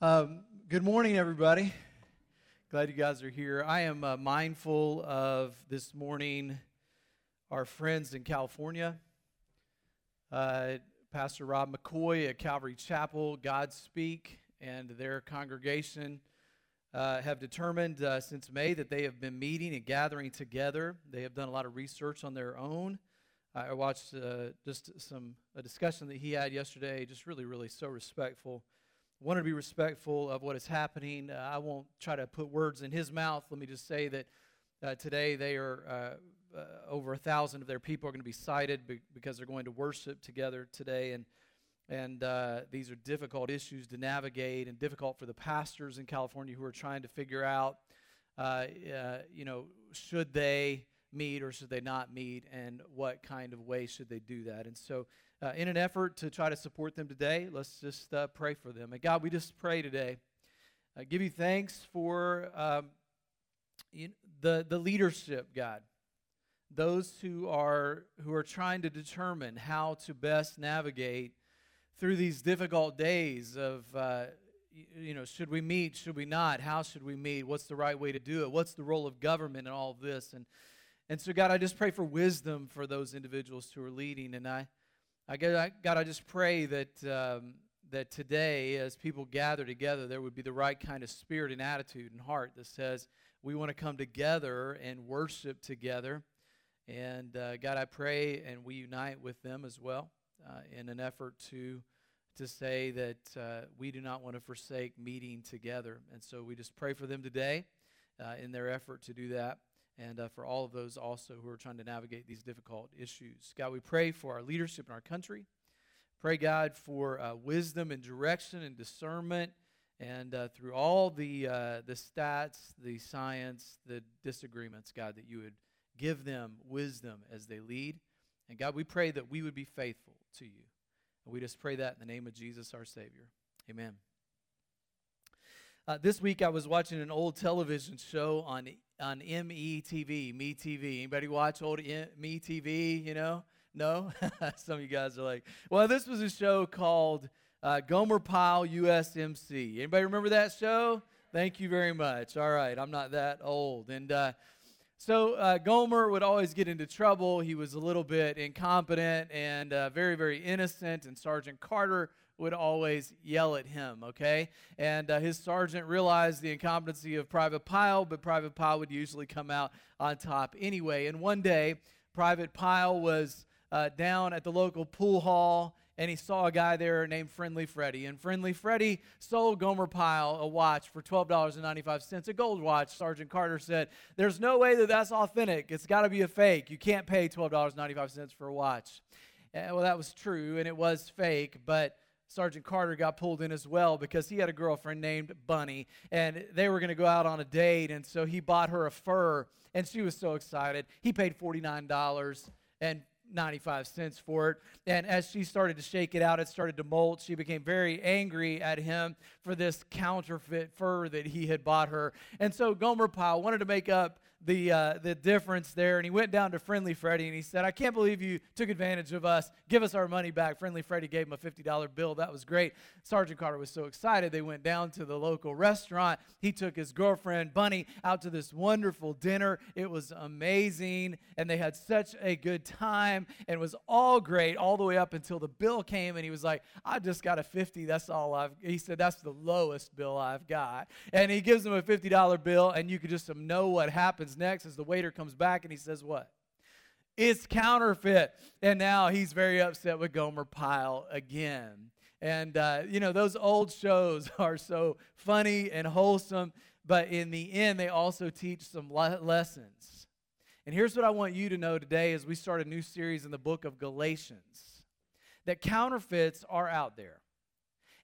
Um, good morning, everybody. Glad you guys are here. I am uh, mindful of this morning our friends in California. Uh, Pastor Rob McCoy at Calvary Chapel, Godspeak, and their congregation uh, have determined uh, since May that they have been meeting and gathering together. They have done a lot of research on their own. I watched uh, just some a discussion that he had yesterday, just really, really so respectful wanted to be respectful of what is happening. Uh, I won't try to put words in his mouth. Let me just say that uh, today they are uh, uh over a thousand of their people are going to be cited be- because they're going to worship together today, and and uh, these are difficult issues to navigate and difficult for the pastors in California who are trying to figure out, uh, you know, should they meet or should they not meet, and what kind of way should they do that, and so uh, in an effort to try to support them today, let's just uh, pray for them. And God, we just pray today. Give you thanks for um, you the, the leadership, God. Those who are, who are trying to determine how to best navigate through these difficult days of, uh, you know, should we meet, should we not? How should we meet? What's the right way to do it? What's the role of government in all of this? And, and so, God, I just pray for wisdom for those individuals who are leading. And I, I God, I just pray that um, that today, as people gather together, there would be the right kind of spirit and attitude and heart that says we want to come together and worship together. And uh, God, I pray and we unite with them as well uh, in an effort to to say that uh, we do not want to forsake meeting together. And so we just pray for them today uh, in their effort to do that and uh, for all of those also who are trying to navigate these difficult issues. God, we pray for our leadership in our country. Pray, God, for uh, wisdom and direction and discernment, and uh, through all the uh, the stats, the science, the disagreements, God, that you would give them wisdom as they lead. And God, we pray that we would be faithful to you. And we just pray that in the name of Jesus, our Savior. Amen. Uh, this week I was watching an old television show on on MeTV, MeTV. Anybody watch old MeTV? You know, no. Some of you guys are like, well, this was a show called uh, Gomer Pyle USMC. Anybody remember that show? Thank you very much. All right, I'm not that old, and. Uh, so uh, Gomer would always get into trouble. He was a little bit incompetent and uh, very, very innocent. And Sergeant Carter would always yell at him, okay? And uh, his sergeant realized the incompetency of Private Pyle, but Private Pyle would usually come out on top anyway. And one day, Private Pyle was uh, down at the local pool hall and he saw a guy there named Friendly Freddy. And Friendly Freddy sold Gomer Pyle a watch for $12.95, a gold watch. Sergeant Carter said, There's no way that that's authentic. It's got to be a fake. You can't pay $12.95 for a watch. And, well, that was true, and it was fake, but Sergeant Carter got pulled in as well because he had a girlfriend named Bunny and they were going to go out on a date. And so he bought her a fur and she was so excited. He paid $49 and 95 cents for it. And as she started to shake it out, it started to molt. She became very angry at him for this counterfeit fur that he had bought her. And so Gomer Pyle wanted to make up the, uh, the difference there. And he went down to Friendly Freddy and he said, I can't believe you took advantage of us. Give us our money back. Friendly Freddy gave him a $50 bill. That was great. Sergeant Carter was so excited. They went down to the local restaurant. He took his girlfriend, Bunny, out to this wonderful dinner. It was amazing. And they had such a good time and it was all great all the way up until the bill came and he was like, I just got a 50. That's all I've, he said, that's the lowest bill I've got. And he gives him a $50 bill and you could just know what happens happens next is the waiter comes back and he says, What? It's counterfeit. And now he's very upset with Gomer Pyle again. And, uh, you know, those old shows are so funny and wholesome, but in the end, they also teach some le- lessons. And here's what I want you to know today as we start a new series in the book of Galatians that counterfeits are out there.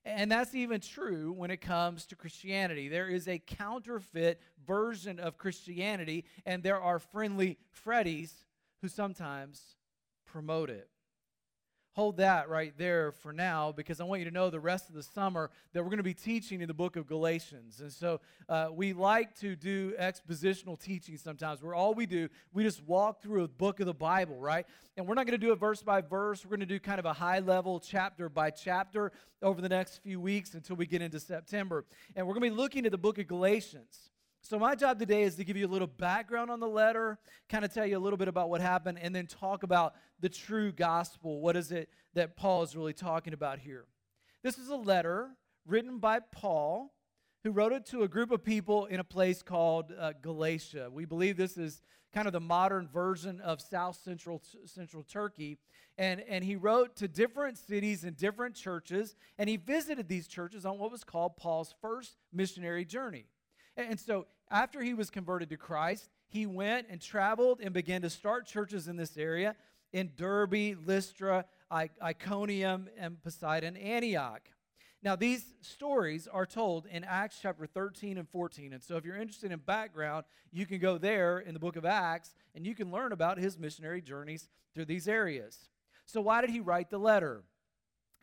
And that's even true when it comes to Christianity. There is a counterfeit version of Christianity, and there are friendly Freddies who sometimes promote it. Hold that right there for now because I want you to know the rest of the summer that we're going to be teaching in the book of Galatians. And so uh, we like to do expositional teaching sometimes where all we do, we just walk through a book of the Bible, right? And we're not going to do it verse by verse. We're going to do kind of a high level chapter by chapter over the next few weeks until we get into September. And we're going to be looking at the book of Galatians. So, my job today is to give you a little background on the letter, kind of tell you a little bit about what happened, and then talk about the true gospel. What is it that Paul is really talking about here? This is a letter written by Paul, who wrote it to a group of people in a place called uh, Galatia. We believe this is kind of the modern version of South Central, Central Turkey. And, and he wrote to different cities and different churches, and he visited these churches on what was called Paul's first missionary journey. And so after he was converted to Christ, he went and traveled and began to start churches in this area in Derbe, Lystra, Iconium, and Pisidian, Antioch. Now, these stories are told in Acts chapter 13 and 14. And so, if you're interested in background, you can go there in the book of Acts and you can learn about his missionary journeys through these areas. So, why did he write the letter?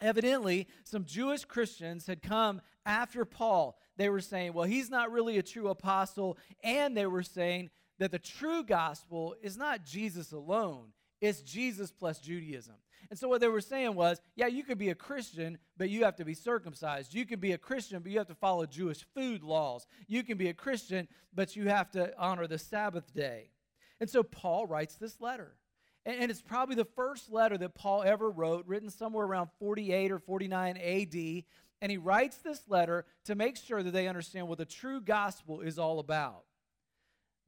Evidently, some Jewish Christians had come after Paul they were saying, well, he's not really a true apostle. And they were saying that the true gospel is not Jesus alone, it's Jesus plus Judaism. And so what they were saying was, yeah, you could be a Christian, but you have to be circumcised. You can be a Christian, but you have to follow Jewish food laws. You can be a Christian, but you have to honor the Sabbath day. And so Paul writes this letter. And it's probably the first letter that Paul ever wrote, written somewhere around 48 or 49 AD. And he writes this letter to make sure that they understand what the true gospel is all about.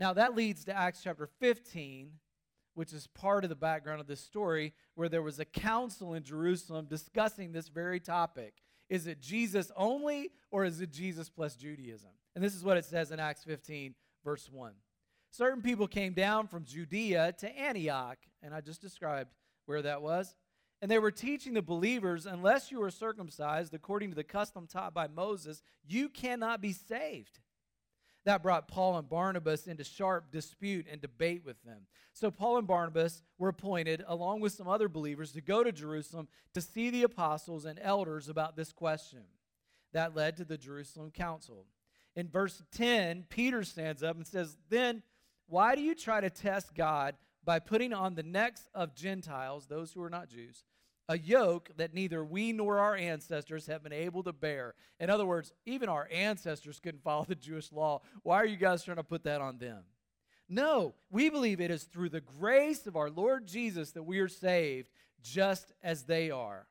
Now, that leads to Acts chapter 15, which is part of the background of this story, where there was a council in Jerusalem discussing this very topic. Is it Jesus only, or is it Jesus plus Judaism? And this is what it says in Acts 15, verse 1. Certain people came down from Judea to Antioch, and I just described where that was. And they were teaching the believers, unless you are circumcised according to the custom taught by Moses, you cannot be saved. That brought Paul and Barnabas into sharp dispute and debate with them. So Paul and Barnabas were appointed, along with some other believers, to go to Jerusalem to see the apostles and elders about this question. That led to the Jerusalem council. In verse 10, Peter stands up and says, Then why do you try to test God by putting on the necks of Gentiles, those who are not Jews, a yoke that neither we nor our ancestors have been able to bear. In other words, even our ancestors couldn't follow the Jewish law. Why are you guys trying to put that on them? No, we believe it is through the grace of our Lord Jesus that we are saved, just as they are.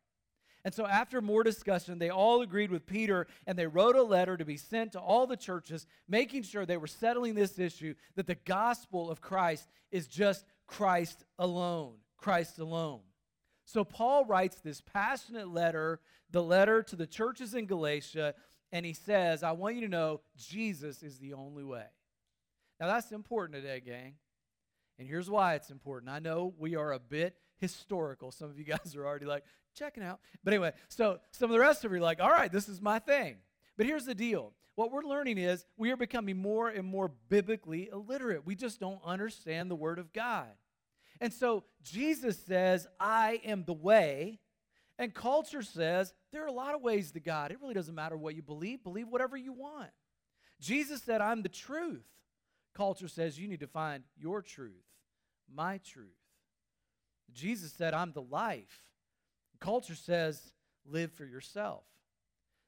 And so, after more discussion, they all agreed with Peter and they wrote a letter to be sent to all the churches, making sure they were settling this issue that the gospel of Christ is just Christ alone. Christ alone. So Paul writes this passionate letter, the letter to the churches in Galatia, and he says, I want you to know Jesus is the only way. Now that's important today, gang. And here's why it's important. I know we are a bit historical. Some of you guys are already like, checking out. But anyway, so some of the rest of you are like, all right, this is my thing. But here's the deal. What we're learning is we are becoming more and more biblically illiterate. We just don't understand the Word of God. And so Jesus says, I am the way. And culture says, there are a lot of ways to God. It really doesn't matter what you believe, believe whatever you want. Jesus said, I'm the truth. Culture says, you need to find your truth, my truth. Jesus said, I'm the life. Culture says, live for yourself.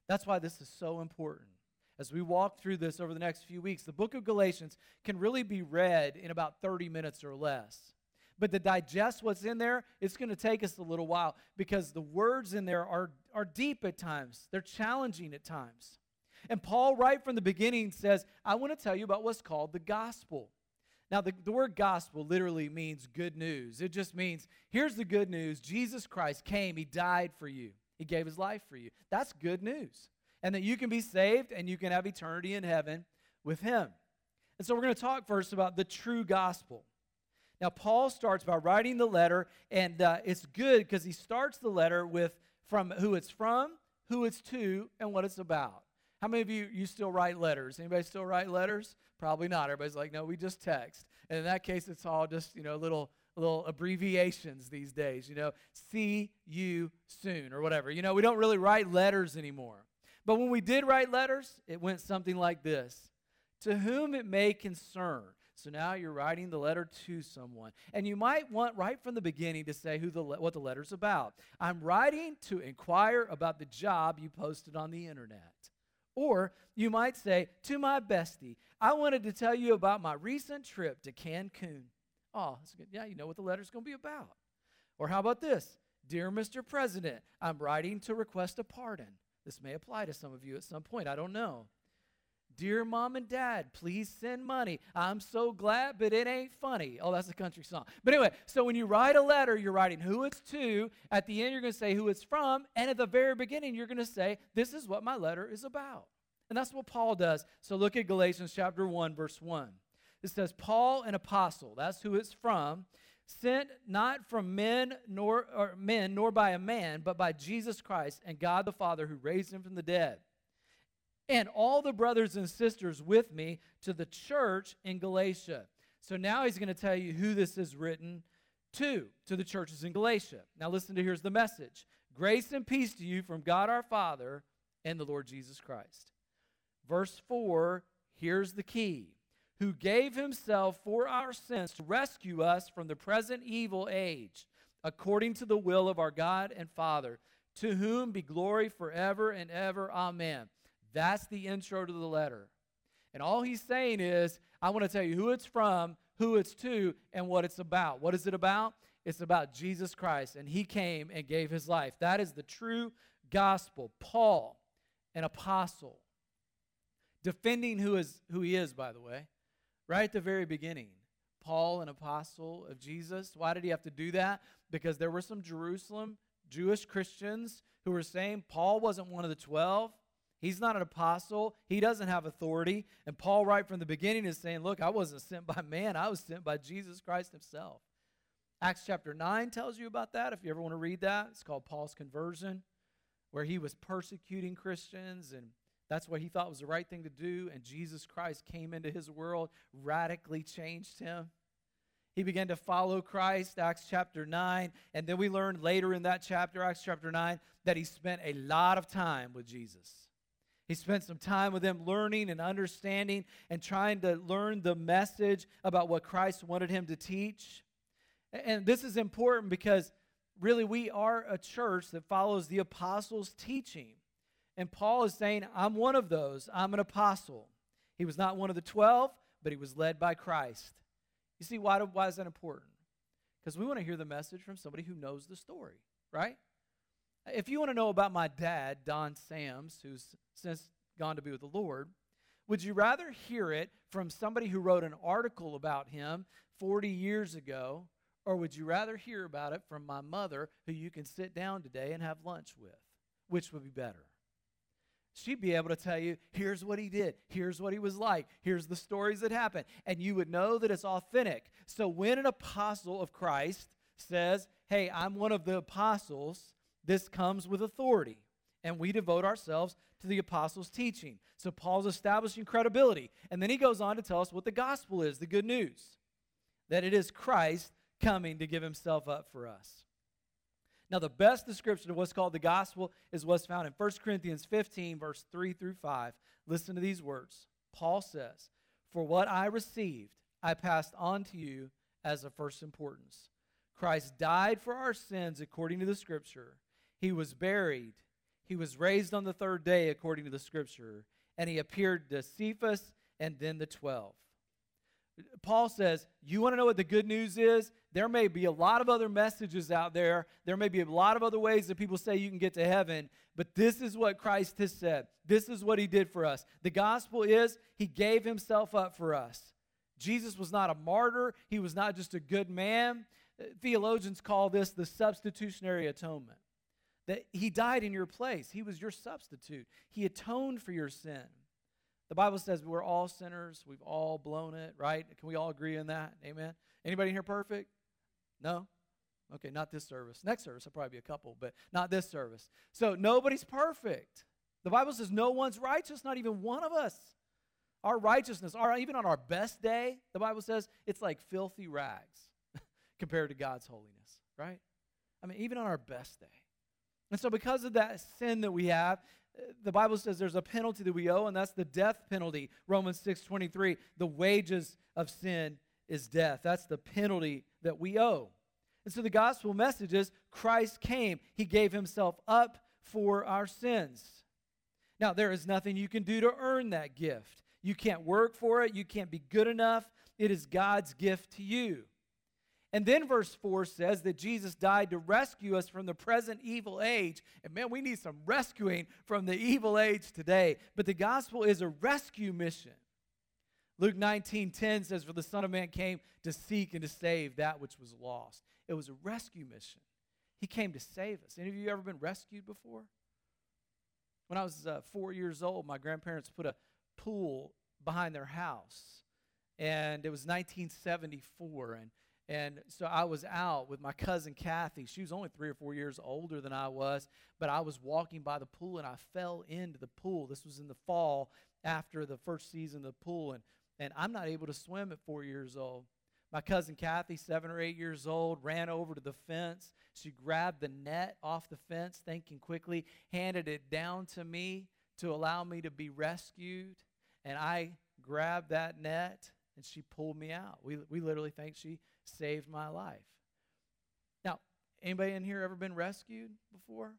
That's why this is so important. As we walk through this over the next few weeks, the book of Galatians can really be read in about 30 minutes or less. But to digest what's in there, it's going to take us a little while because the words in there are, are deep at times, they're challenging at times. And Paul, right from the beginning, says, I want to tell you about what's called the gospel. Now, the, the word gospel literally means good news. It just means here's the good news Jesus Christ came, He died for you, He gave His life for you. That's good news. And that you can be saved and you can have eternity in heaven with Him. And so, we're going to talk first about the true gospel. Now, Paul starts by writing the letter, and uh, it's good because he starts the letter with from who it's from, who it's to, and what it's about. How many of you you still write letters? Anybody still write letters? Probably not. Everybody's like, no, we just text. And in that case, it's all just you know little little abbreviations these days, you know, see you soon or whatever. You know, we don't really write letters anymore. But when we did write letters, it went something like this To whom it may concern. So now you're writing the letter to someone. And you might want right from the beginning to say who the what the letter's about. I'm writing to inquire about the job you posted on the internet. Or you might say, to my bestie, I wanted to tell you about my recent trip to Cancun. Oh, that's good. Yeah, you know what the letter's going to be about. Or how about this? Dear Mr. President, I'm writing to request a pardon. This may apply to some of you at some point. I don't know. Dear mom and dad, please send money. I'm so glad, but it ain't funny. Oh, that's a country song. But anyway, so when you write a letter, you're writing who it's to. At the end, you're going to say who it's from. And at the very beginning, you're going to say, this is what my letter is about. And that's what Paul does. So look at Galatians chapter 1, verse 1. It says, Paul, an apostle, that's who it's from, sent not from men nor or men nor by a man, but by Jesus Christ and God the Father who raised him from the dead and all the brothers and sisters with me to the church in Galatia. So now he's going to tell you who this is written to, to the churches in Galatia. Now listen to here's the message Grace and peace to you from God our Father and the Lord Jesus Christ. Verse 4, here's the key who gave himself for our sins to rescue us from the present evil age, according to the will of our God and Father, to whom be glory forever and ever. Amen. That's the intro to the letter. And all he's saying is, I want to tell you who it's from, who it's to, and what it's about. What is it about? It's about Jesus Christ, and he came and gave his life. That is the true gospel. Paul, an apostle, defending who, is, who he is, by the way, right at the very beginning. Paul, an apostle of Jesus. Why did he have to do that? Because there were some Jerusalem Jewish Christians who were saying Paul wasn't one of the 12. He's not an apostle. He doesn't have authority. And Paul, right from the beginning, is saying, Look, I wasn't sent by man, I was sent by Jesus Christ himself. Acts chapter 9 tells you about that. If you ever want to read that, it's called Paul's conversion, where he was persecuting Christians, and that's what he thought was the right thing to do. And Jesus Christ came into his world, radically changed him. He began to follow Christ, Acts chapter 9. And then we learned later in that chapter, Acts chapter 9, that he spent a lot of time with Jesus. He spent some time with them learning and understanding and trying to learn the message about what Christ wanted him to teach. And this is important because really we are a church that follows the apostles' teaching. And Paul is saying, I'm one of those. I'm an apostle. He was not one of the 12, but he was led by Christ. You see, why, why is that important? Because we want to hear the message from somebody who knows the story, right? If you want to know about my dad, Don Sams, who's since gone to be with the Lord, would you rather hear it from somebody who wrote an article about him 40 years ago, or would you rather hear about it from my mother, who you can sit down today and have lunch with? Which would be better? She'd be able to tell you, here's what he did, here's what he was like, here's the stories that happened, and you would know that it's authentic. So when an apostle of Christ says, Hey, I'm one of the apostles, this comes with authority, and we devote ourselves to the apostles' teaching. So Paul's establishing credibility. And then he goes on to tell us what the gospel is the good news that it is Christ coming to give himself up for us. Now, the best description of what's called the gospel is what's found in 1 Corinthians 15, verse 3 through 5. Listen to these words. Paul says, For what I received, I passed on to you as of first importance. Christ died for our sins according to the scripture he was buried. He was raised on the third day, according to the scripture. And he appeared to Cephas and then the 12. Paul says, You want to know what the good news is? There may be a lot of other messages out there. There may be a lot of other ways that people say you can get to heaven, but this is what Christ has said. This is what he did for us. The gospel is he gave himself up for us. Jesus was not a martyr, he was not just a good man. Theologians call this the substitutionary atonement that he died in your place. He was your substitute. He atoned for your sin. The Bible says we're all sinners. We've all blown it, right? Can we all agree on that? Amen. Anybody here perfect? No? Okay, not this service. Next service, I'll probably be a couple, but not this service. So nobody's perfect. The Bible says no one's righteous, not even one of us. Our righteousness, our, even on our best day, the Bible says it's like filthy rags compared to God's holiness, right? I mean, even on our best day. And so, because of that sin that we have, the Bible says there's a penalty that we owe, and that's the death penalty. Romans 6 23. The wages of sin is death. That's the penalty that we owe. And so the gospel message is Christ came, He gave Himself up for our sins. Now, there is nothing you can do to earn that gift. You can't work for it, you can't be good enough. It is God's gift to you. And then verse 4 says that Jesus died to rescue us from the present evil age. And man, we need some rescuing from the evil age today. But the gospel is a rescue mission. Luke 19:10 says, For the Son of Man came to seek and to save that which was lost. It was a rescue mission. He came to save us. Any of you ever been rescued before? When I was uh, four years old, my grandparents put a pool behind their house. And it was 1974. And and so I was out with my cousin Kathy. She was only three or four years older than I was, but I was walking by the pool and I fell into the pool. This was in the fall after the first season of the pool, and, and I'm not able to swim at four years old. My cousin Kathy, seven or eight years old, ran over to the fence. She grabbed the net off the fence, thinking quickly, handed it down to me to allow me to be rescued. And I grabbed that net and she pulled me out. We, we literally think she saved my life. Now, anybody in here ever been rescued before?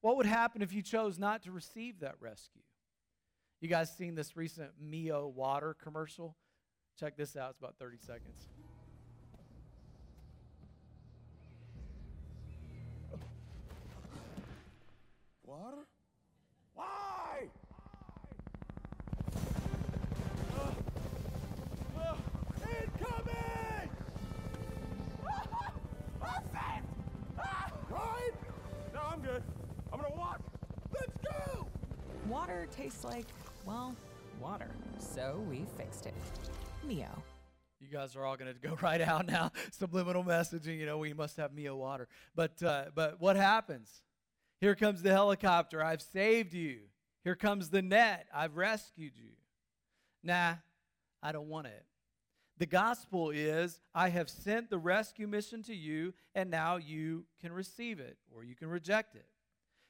What would happen if you chose not to receive that rescue? You guys seen this recent Mio water commercial? Check this out. It's about 30 seconds. Water? Water tastes like, well, water. So we fixed it. Mio. You guys are all going to go right out now. Subliminal messaging, you know, we must have Mio water. But, uh, but what happens? Here comes the helicopter. I've saved you. Here comes the net. I've rescued you. Nah, I don't want it. The gospel is I have sent the rescue mission to you, and now you can receive it or you can reject it.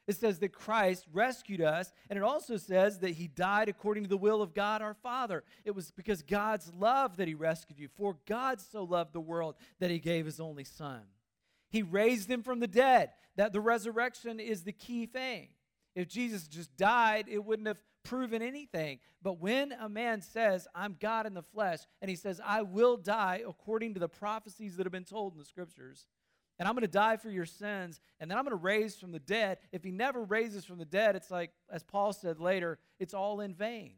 It says that Christ rescued us, and it also says that he died according to the will of God our Father. It was because God's love that he rescued you. For God so loved the world that he gave his only Son. He raised him from the dead. That the resurrection is the key thing. If Jesus just died, it wouldn't have proven anything. But when a man says, I'm God in the flesh, and he says, I will die according to the prophecies that have been told in the scriptures, and I'm going to die for your sins, and then I'm going to raise from the dead. If he never raises from the dead, it's like, as Paul said later, it's all in vain.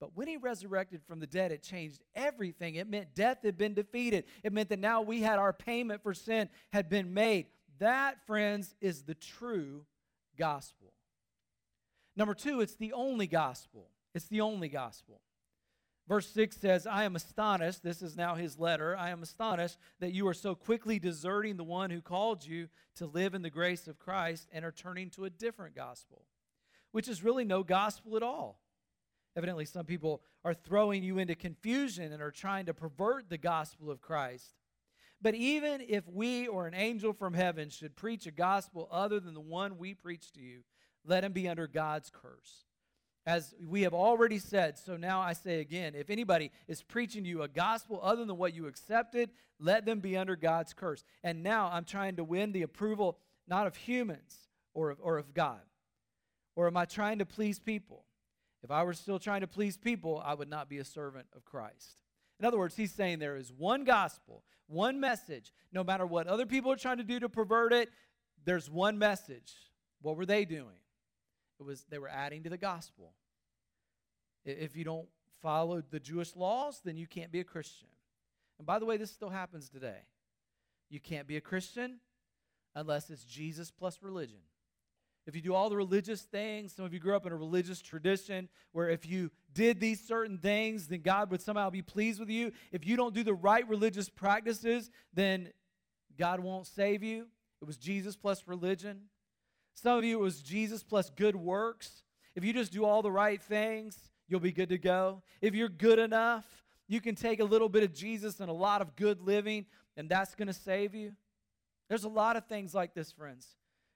But when he resurrected from the dead, it changed everything. It meant death had been defeated. It meant that now we had our payment for sin had been made. That, friends, is the true gospel. Number two, it's the only gospel. It's the only gospel. Verse 6 says, I am astonished, this is now his letter, I am astonished that you are so quickly deserting the one who called you to live in the grace of Christ and are turning to a different gospel, which is really no gospel at all. Evidently, some people are throwing you into confusion and are trying to pervert the gospel of Christ. But even if we or an angel from heaven should preach a gospel other than the one we preach to you, let him be under God's curse. As we have already said, so now I say again if anybody is preaching to you a gospel other than what you accepted, let them be under God's curse. And now I'm trying to win the approval not of humans or of, or of God. Or am I trying to please people? If I were still trying to please people, I would not be a servant of Christ. In other words, he's saying there is one gospel, one message. No matter what other people are trying to do to pervert it, there's one message. What were they doing? It was they were adding to the gospel. If you don't follow the Jewish laws, then you can't be a Christian. And by the way, this still happens today. You can't be a Christian unless it's Jesus plus religion. If you do all the religious things, some of you grew up in a religious tradition where if you did these certain things, then God would somehow be pleased with you. If you don't do the right religious practices, then God won't save you. It was Jesus plus religion. Some of you, it was Jesus plus good works. If you just do all the right things, you'll be good to go. If you're good enough, you can take a little bit of Jesus and a lot of good living and that's going to save you. There's a lot of things like this, friends.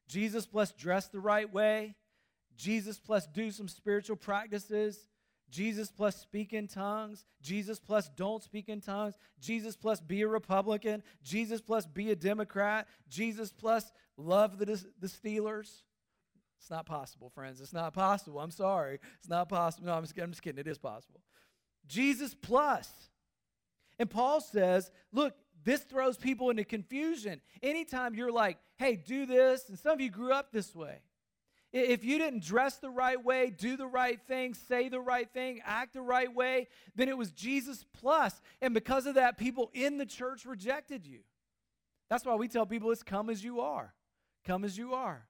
Jesus plus dress the right way, Jesus plus do some spiritual practices, Jesus plus speak in tongues, Jesus plus don't speak in tongues, Jesus plus be a Republican, Jesus plus be a Democrat, Jesus plus love the, the Steelers. It's not possible, friends. It's not possible. I'm sorry. It's not possible. No, I'm just, I'm just kidding. It is possible. Jesus plus. And Paul says, look, this throws people into confusion. Anytime you're like, hey, do this, and some of you grew up this way. If you didn't dress the right way, do the right thing, say the right thing, act the right way, then it was Jesus plus. And because of that, people in the church rejected you. That's why we tell people it's come as you are. Come as you are.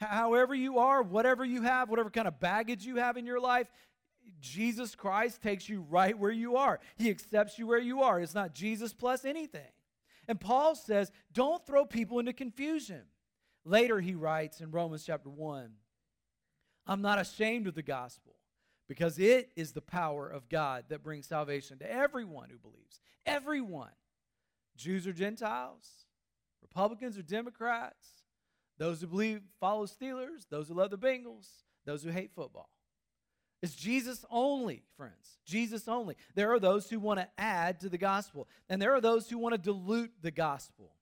However you are, whatever you have, whatever kind of baggage you have in your life, Jesus Christ takes you right where you are. He accepts you where you are. It's not Jesus plus anything. And Paul says, don't throw people into confusion. Later, he writes in Romans chapter 1 I'm not ashamed of the gospel because it is the power of God that brings salvation to everyone who believes. Everyone. Jews or Gentiles, Republicans or Democrats, those who believe follow Steelers, those who love the Bengals, those who hate football. It's Jesus only, friends. Jesus only. There are those who want to add to the gospel, and there are those who want to dilute the gospel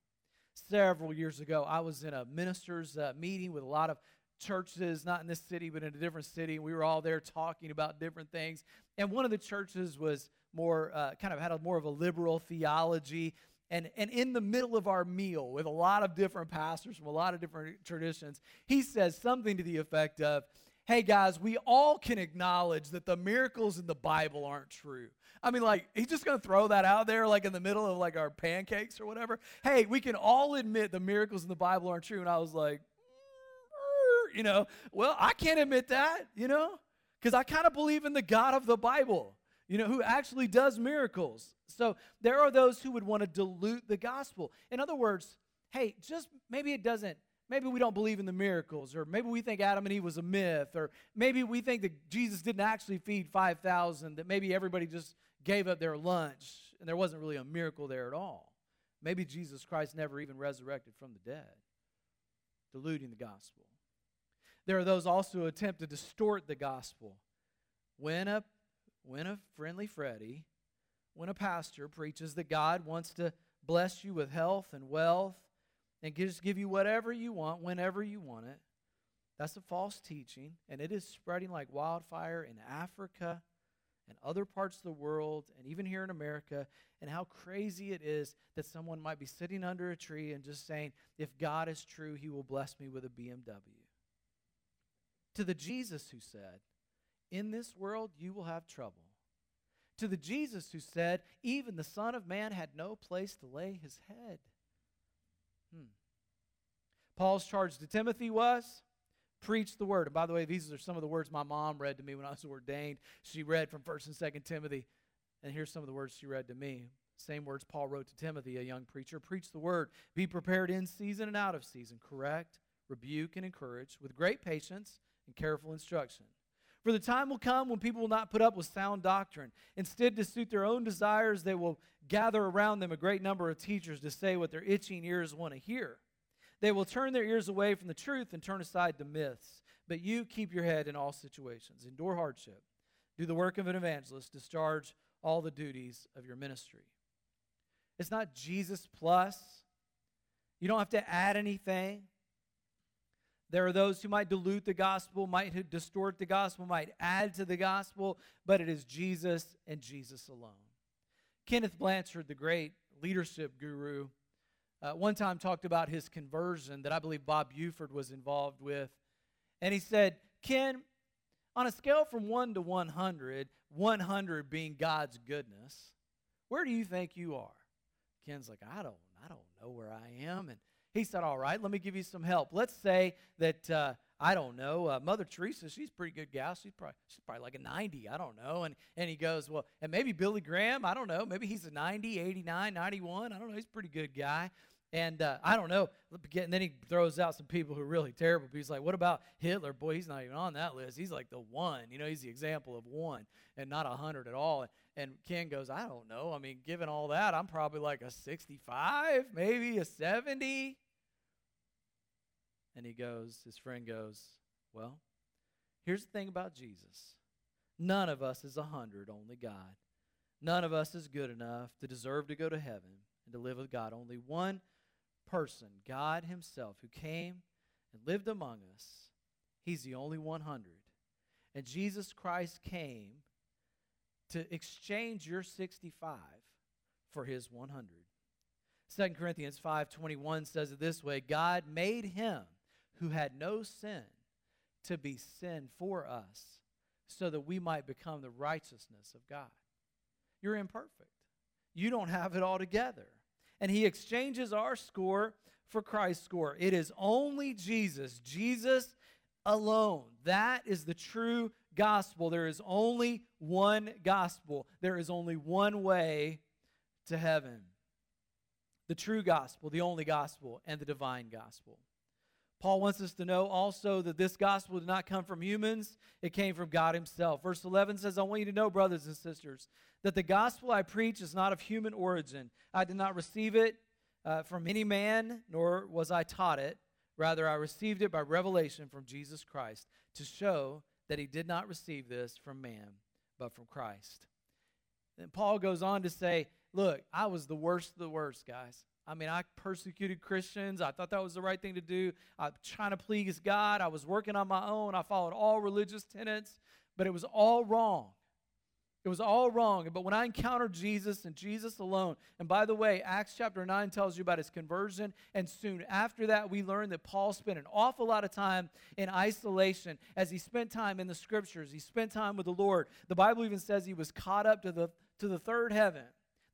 several years ago, I was in a minister's uh, meeting with a lot of churches, not in this city, but in a different city. We were all there talking about different things. And one of the churches was more, uh, kind of had a more of a liberal theology. And, and in the middle of our meal, with a lot of different pastors from a lot of different traditions, he says something to the effect of, hey guys, we all can acknowledge that the miracles in the Bible aren't true. I mean, like, he's just going to throw that out there, like in the middle of like our pancakes or whatever. Hey, we can all admit the miracles in the Bible aren't true. And I was like, mm, you know, well, I can't admit that, you know, because I kind of believe in the God of the Bible, you know, who actually does miracles. So there are those who would want to dilute the gospel. In other words, hey, just maybe it doesn't maybe we don't believe in the miracles, or maybe we think Adam and Eve was a myth, or maybe we think that Jesus didn't actually feed 5,000, that maybe everybody just gave up their lunch and there wasn't really a miracle there at all. Maybe Jesus Christ never even resurrected from the dead, diluting the gospel. There are those also who attempt to distort the gospel. When a, when a friendly Freddy, when a pastor preaches that God wants to bless you with health and wealth and just give you whatever you want whenever you want it. That's a false teaching, and it is spreading like wildfire in Africa and other parts of the world, and even here in America, and how crazy it is that someone might be sitting under a tree and just saying, If God is true, he will bless me with a BMW. To the Jesus who said, In this world you will have trouble. To the Jesus who said, Even the Son of Man had no place to lay his head. Hmm. Paul's charge to Timothy was preach the word. And by the way, these are some of the words my mom read to me when I was ordained. She read from 1st and 2nd Timothy. And here's some of the words she read to me. Same words Paul wrote to Timothy, a young preacher. Preach the word. Be prepared in season and out of season. Correct, rebuke, and encourage with great patience and careful instruction. For the time will come when people will not put up with sound doctrine. Instead, to suit their own desires, they will gather around them a great number of teachers to say what their itching ears want to hear. They will turn their ears away from the truth and turn aside to myths. But you keep your head in all situations, endure hardship, do the work of an evangelist, discharge all the duties of your ministry. It's not Jesus plus. You don't have to add anything. There are those who might dilute the gospel, might distort the gospel, might add to the gospel, but it is Jesus and Jesus alone. Kenneth Blanchard, the great leadership guru, uh, one time talked about his conversion that I believe Bob Buford was involved with. And he said, Ken, on a scale from 1 to 100, 100 being God's goodness, where do you think you are? Ken's like, I don't, I don't know where I am. And he said, All right, let me give you some help. Let's say that, uh, I don't know, uh, Mother Teresa, she's a pretty good gal. She's probably, she's probably like a 90, I don't know. And, and he goes, Well, and maybe Billy Graham, I don't know. Maybe he's a 90, 89, 91. I don't know. He's a pretty good guy. And uh, I don't know. And then he throws out some people who are really terrible. He's like, what about Hitler? Boy, he's not even on that list. He's like the one. You know, he's the example of one and not a 100 at all. And Ken goes, I don't know. I mean, given all that, I'm probably like a 65, maybe a 70. And he goes, his friend goes, Well, here's the thing about Jesus none of us is a 100, only God. None of us is good enough to deserve to go to heaven and to live with God. Only one person, God Himself, who came and lived among us, He's the only 100. And Jesus Christ came to exchange your 65 for His 100. 2 Corinthians 5:21 says it this way, God made him who had no sin to be sin for us so that we might become the righteousness of God. You're imperfect. You don't have it all together and he exchanges our score for Christ's score. It is only Jesus, Jesus alone. That is the true gospel. There is only one gospel, there is only one way to heaven. The true gospel, the only gospel, and the divine gospel. Paul wants us to know also that this gospel did not come from humans, it came from God Himself. Verse 11 says, I want you to know, brothers and sisters, that the gospel I preach is not of human origin. I did not receive it uh, from any man, nor was I taught it. Rather, I received it by revelation from Jesus Christ to show that he did not receive this from man, but from Christ. And Paul goes on to say, Look, I was the worst of the worst, guys. I mean, I persecuted Christians. I thought that was the right thing to do. I'm trying to please God. I was working on my own. I followed all religious tenets, but it was all wrong. It was all wrong. But when I encountered Jesus and Jesus alone, and by the way, Acts chapter 9 tells you about his conversion. And soon after that, we learn that Paul spent an awful lot of time in isolation as he spent time in the scriptures. He spent time with the Lord. The Bible even says he was caught up to the, to the third heaven.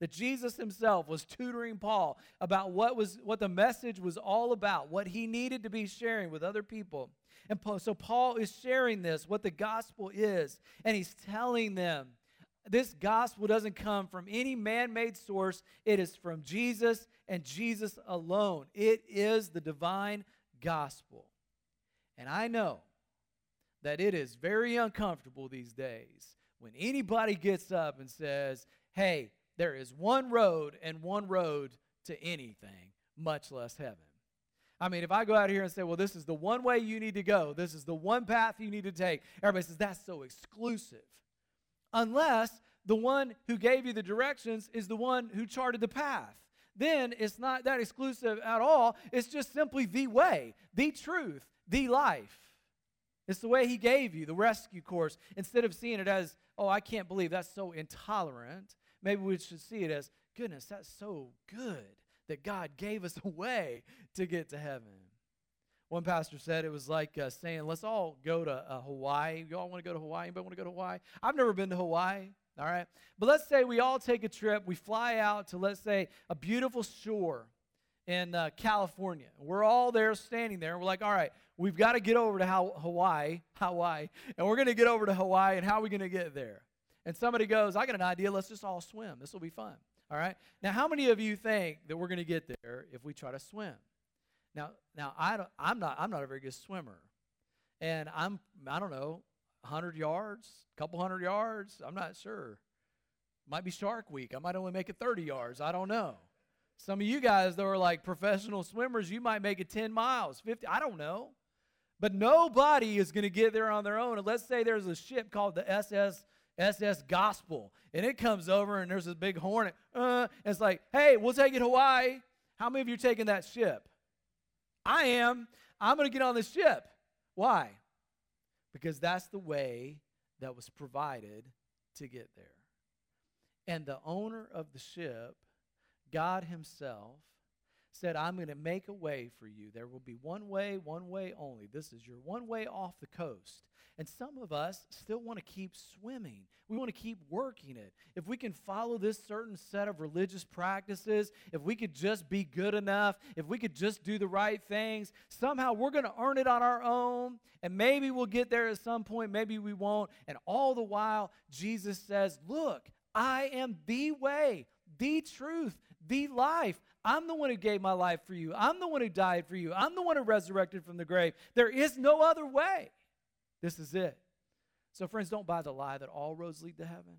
That Jesus himself was tutoring Paul about what, was, what the message was all about, what he needed to be sharing with other people. And so Paul is sharing this, what the gospel is, and he's telling them this gospel doesn't come from any man made source, it is from Jesus and Jesus alone. It is the divine gospel. And I know that it is very uncomfortable these days when anybody gets up and says, hey, there is one road and one road to anything, much less heaven. I mean, if I go out here and say, well, this is the one way you need to go, this is the one path you need to take, everybody says, that's so exclusive unless the one who gave you the directions is the one who charted the path. Then it's not that exclusive at all. It's just simply the way, the truth, the life. It's the way he gave you, the rescue course. Instead of seeing it as, oh, I can't believe that's so intolerant, maybe we should see it as, goodness, that's so good that God gave us a way to get to heaven. One pastor said it was like uh, saying, let's all go to uh, Hawaii. You all want to go to Hawaii? Anybody want to go to Hawaii? I've never been to Hawaii. All right. But let's say we all take a trip. We fly out to, let's say, a beautiful shore in uh, California. We're all there standing there. We're like, all right, we've got to get over to Hawaii, Hawaii, and we're going to get over to Hawaii, and how are we going to get there? And somebody goes, I got an idea. Let's just all swim. This will be fun. All right. Now, how many of you think that we're going to get there if we try to swim? Now, now I don't, I'm not I'm not a very good swimmer, and I'm I don't know, hundred yards, a couple hundred yards. I'm not sure. Might be Shark Week. I might only make it 30 yards. I don't know. Some of you guys that are like professional swimmers, you might make it 10 miles, 50. I don't know. But nobody is going to get there on their own. And let's say there's a ship called the SS SS Gospel, and it comes over and there's this big hornet. Uh, it's like, hey, we'll take you to Hawaii. How many of you are taking that ship? I am. I'm going to get on the ship. Why? Because that's the way that was provided to get there. And the owner of the ship, God Himself, said, I'm going to make a way for you. There will be one way, one way only. This is your one way off the coast. And some of us still want to keep swimming. We want to keep working it. If we can follow this certain set of religious practices, if we could just be good enough, if we could just do the right things, somehow we're going to earn it on our own. And maybe we'll get there at some point, maybe we won't. And all the while, Jesus says, Look, I am the way, the truth, the life. I'm the one who gave my life for you. I'm the one who died for you. I'm the one who resurrected from the grave. There is no other way. This is it. So, friends, don't buy the lie that all roads lead to heaven.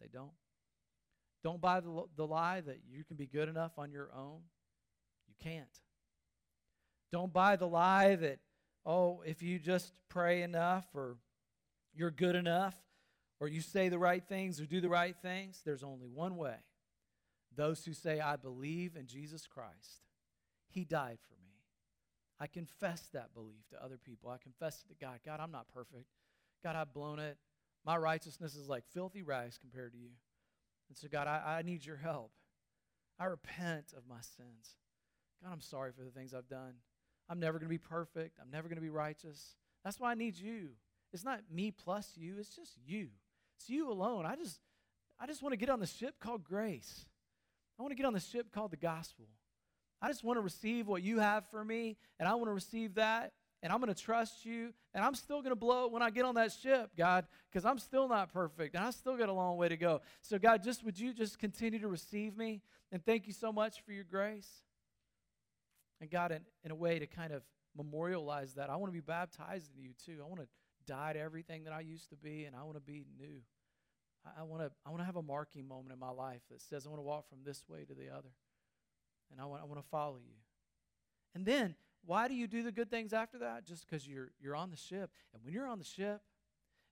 They don't. Don't buy the, the lie that you can be good enough on your own. You can't. Don't buy the lie that, oh, if you just pray enough or you're good enough or you say the right things or do the right things, there's only one way. Those who say, I believe in Jesus Christ, He died for me. I confess that belief to other people. I confess it to God. God, I'm not perfect. God, I've blown it. My righteousness is like filthy rags compared to you. And so, God, I, I need your help. I repent of my sins. God, I'm sorry for the things I've done. I'm never going to be perfect. I'm never going to be righteous. That's why I need you. It's not me plus you, it's just you. It's you alone. I just I just want to get on the ship called grace. I want to get on the ship called the gospel. I just want to receive what you have for me, and I want to receive that, and I'm going to trust you, and I'm still going to blow it when I get on that ship, God, because I'm still not perfect, and I still got a long way to go. So, God, just would you just continue to receive me, and thank you so much for your grace. And God, in, in a way to kind of memorialize that, I want to be baptized in you too. I want to die to everything that I used to be, and I want to be new. I, want to I want to have a marking moment in my life that says I want to walk from this way to the other, and I want I want to follow you. And then, why do you do the good things after that? Just because you're you're on the ship, and when you're on the ship,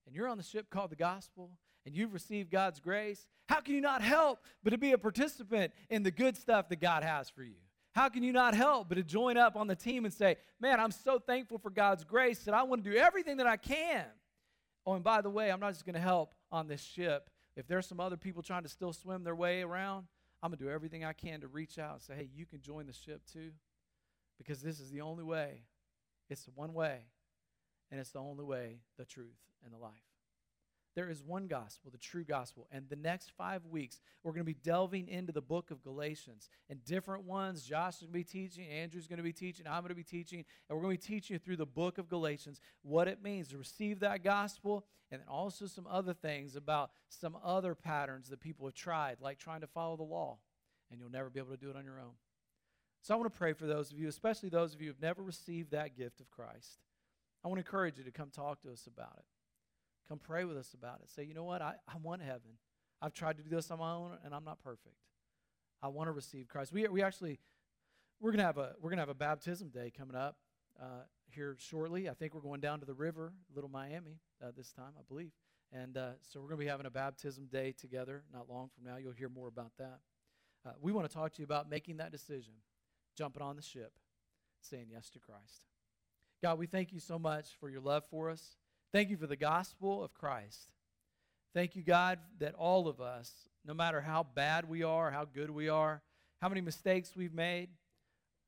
and you're on the ship called the gospel, and you've received God's grace, how can you not help but to be a participant in the good stuff that God has for you? How can you not help but to join up on the team and say, Man, I'm so thankful for God's grace that I want to do everything that I can. Oh, and by the way, I'm not just going to help on this ship. If there's some other people trying to still swim their way around, I'm going to do everything I can to reach out and say, Hey, you can join the ship too. Because this is the only way. It's the one way. And it's the only way, the truth, and the life. There is one gospel, the true gospel. And the next five weeks, we're going to be delving into the book of Galatians and different ones. Josh is going to be teaching, Andrew's going to be teaching, I'm going to be teaching, and we're going to be teaching you through the book of Galatians what it means to receive that gospel and also some other things about some other patterns that people have tried, like trying to follow the law, and you'll never be able to do it on your own. So I want to pray for those of you, especially those of you who have never received that gift of Christ. I want to encourage you to come talk to us about it. Come pray with us about it. Say, you know what? I, I want heaven. I've tried to do this on my own, and I'm not perfect. I want to receive Christ. We, we actually we're gonna have a we're gonna have a baptism day coming up uh, here shortly. I think we're going down to the river, Little Miami, uh, this time, I believe. And uh, so we're going to be having a baptism day together not long from now. You'll hear more about that. Uh, we want to talk to you about making that decision, jumping on the ship, saying yes to Christ. God, we thank you so much for your love for us. Thank you for the gospel of Christ. Thank you, God, that all of us, no matter how bad we are, how good we are, how many mistakes we've made,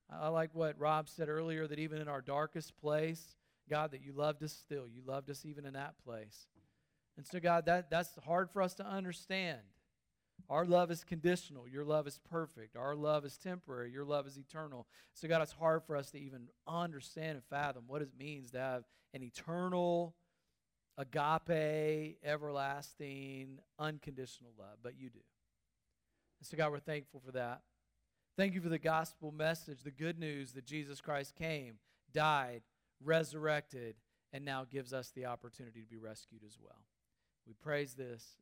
I like what Rob said earlier that even in our darkest place, God, that you loved us still. You loved us even in that place. And so, God, that, that's hard for us to understand. Our love is conditional. Your love is perfect. Our love is temporary. Your love is eternal. So, God, it's hard for us to even understand and fathom what it means to have an eternal, agape, everlasting, unconditional love, but you do. And so, God, we're thankful for that. Thank you for the gospel message, the good news that Jesus Christ came, died, resurrected, and now gives us the opportunity to be rescued as well. We praise this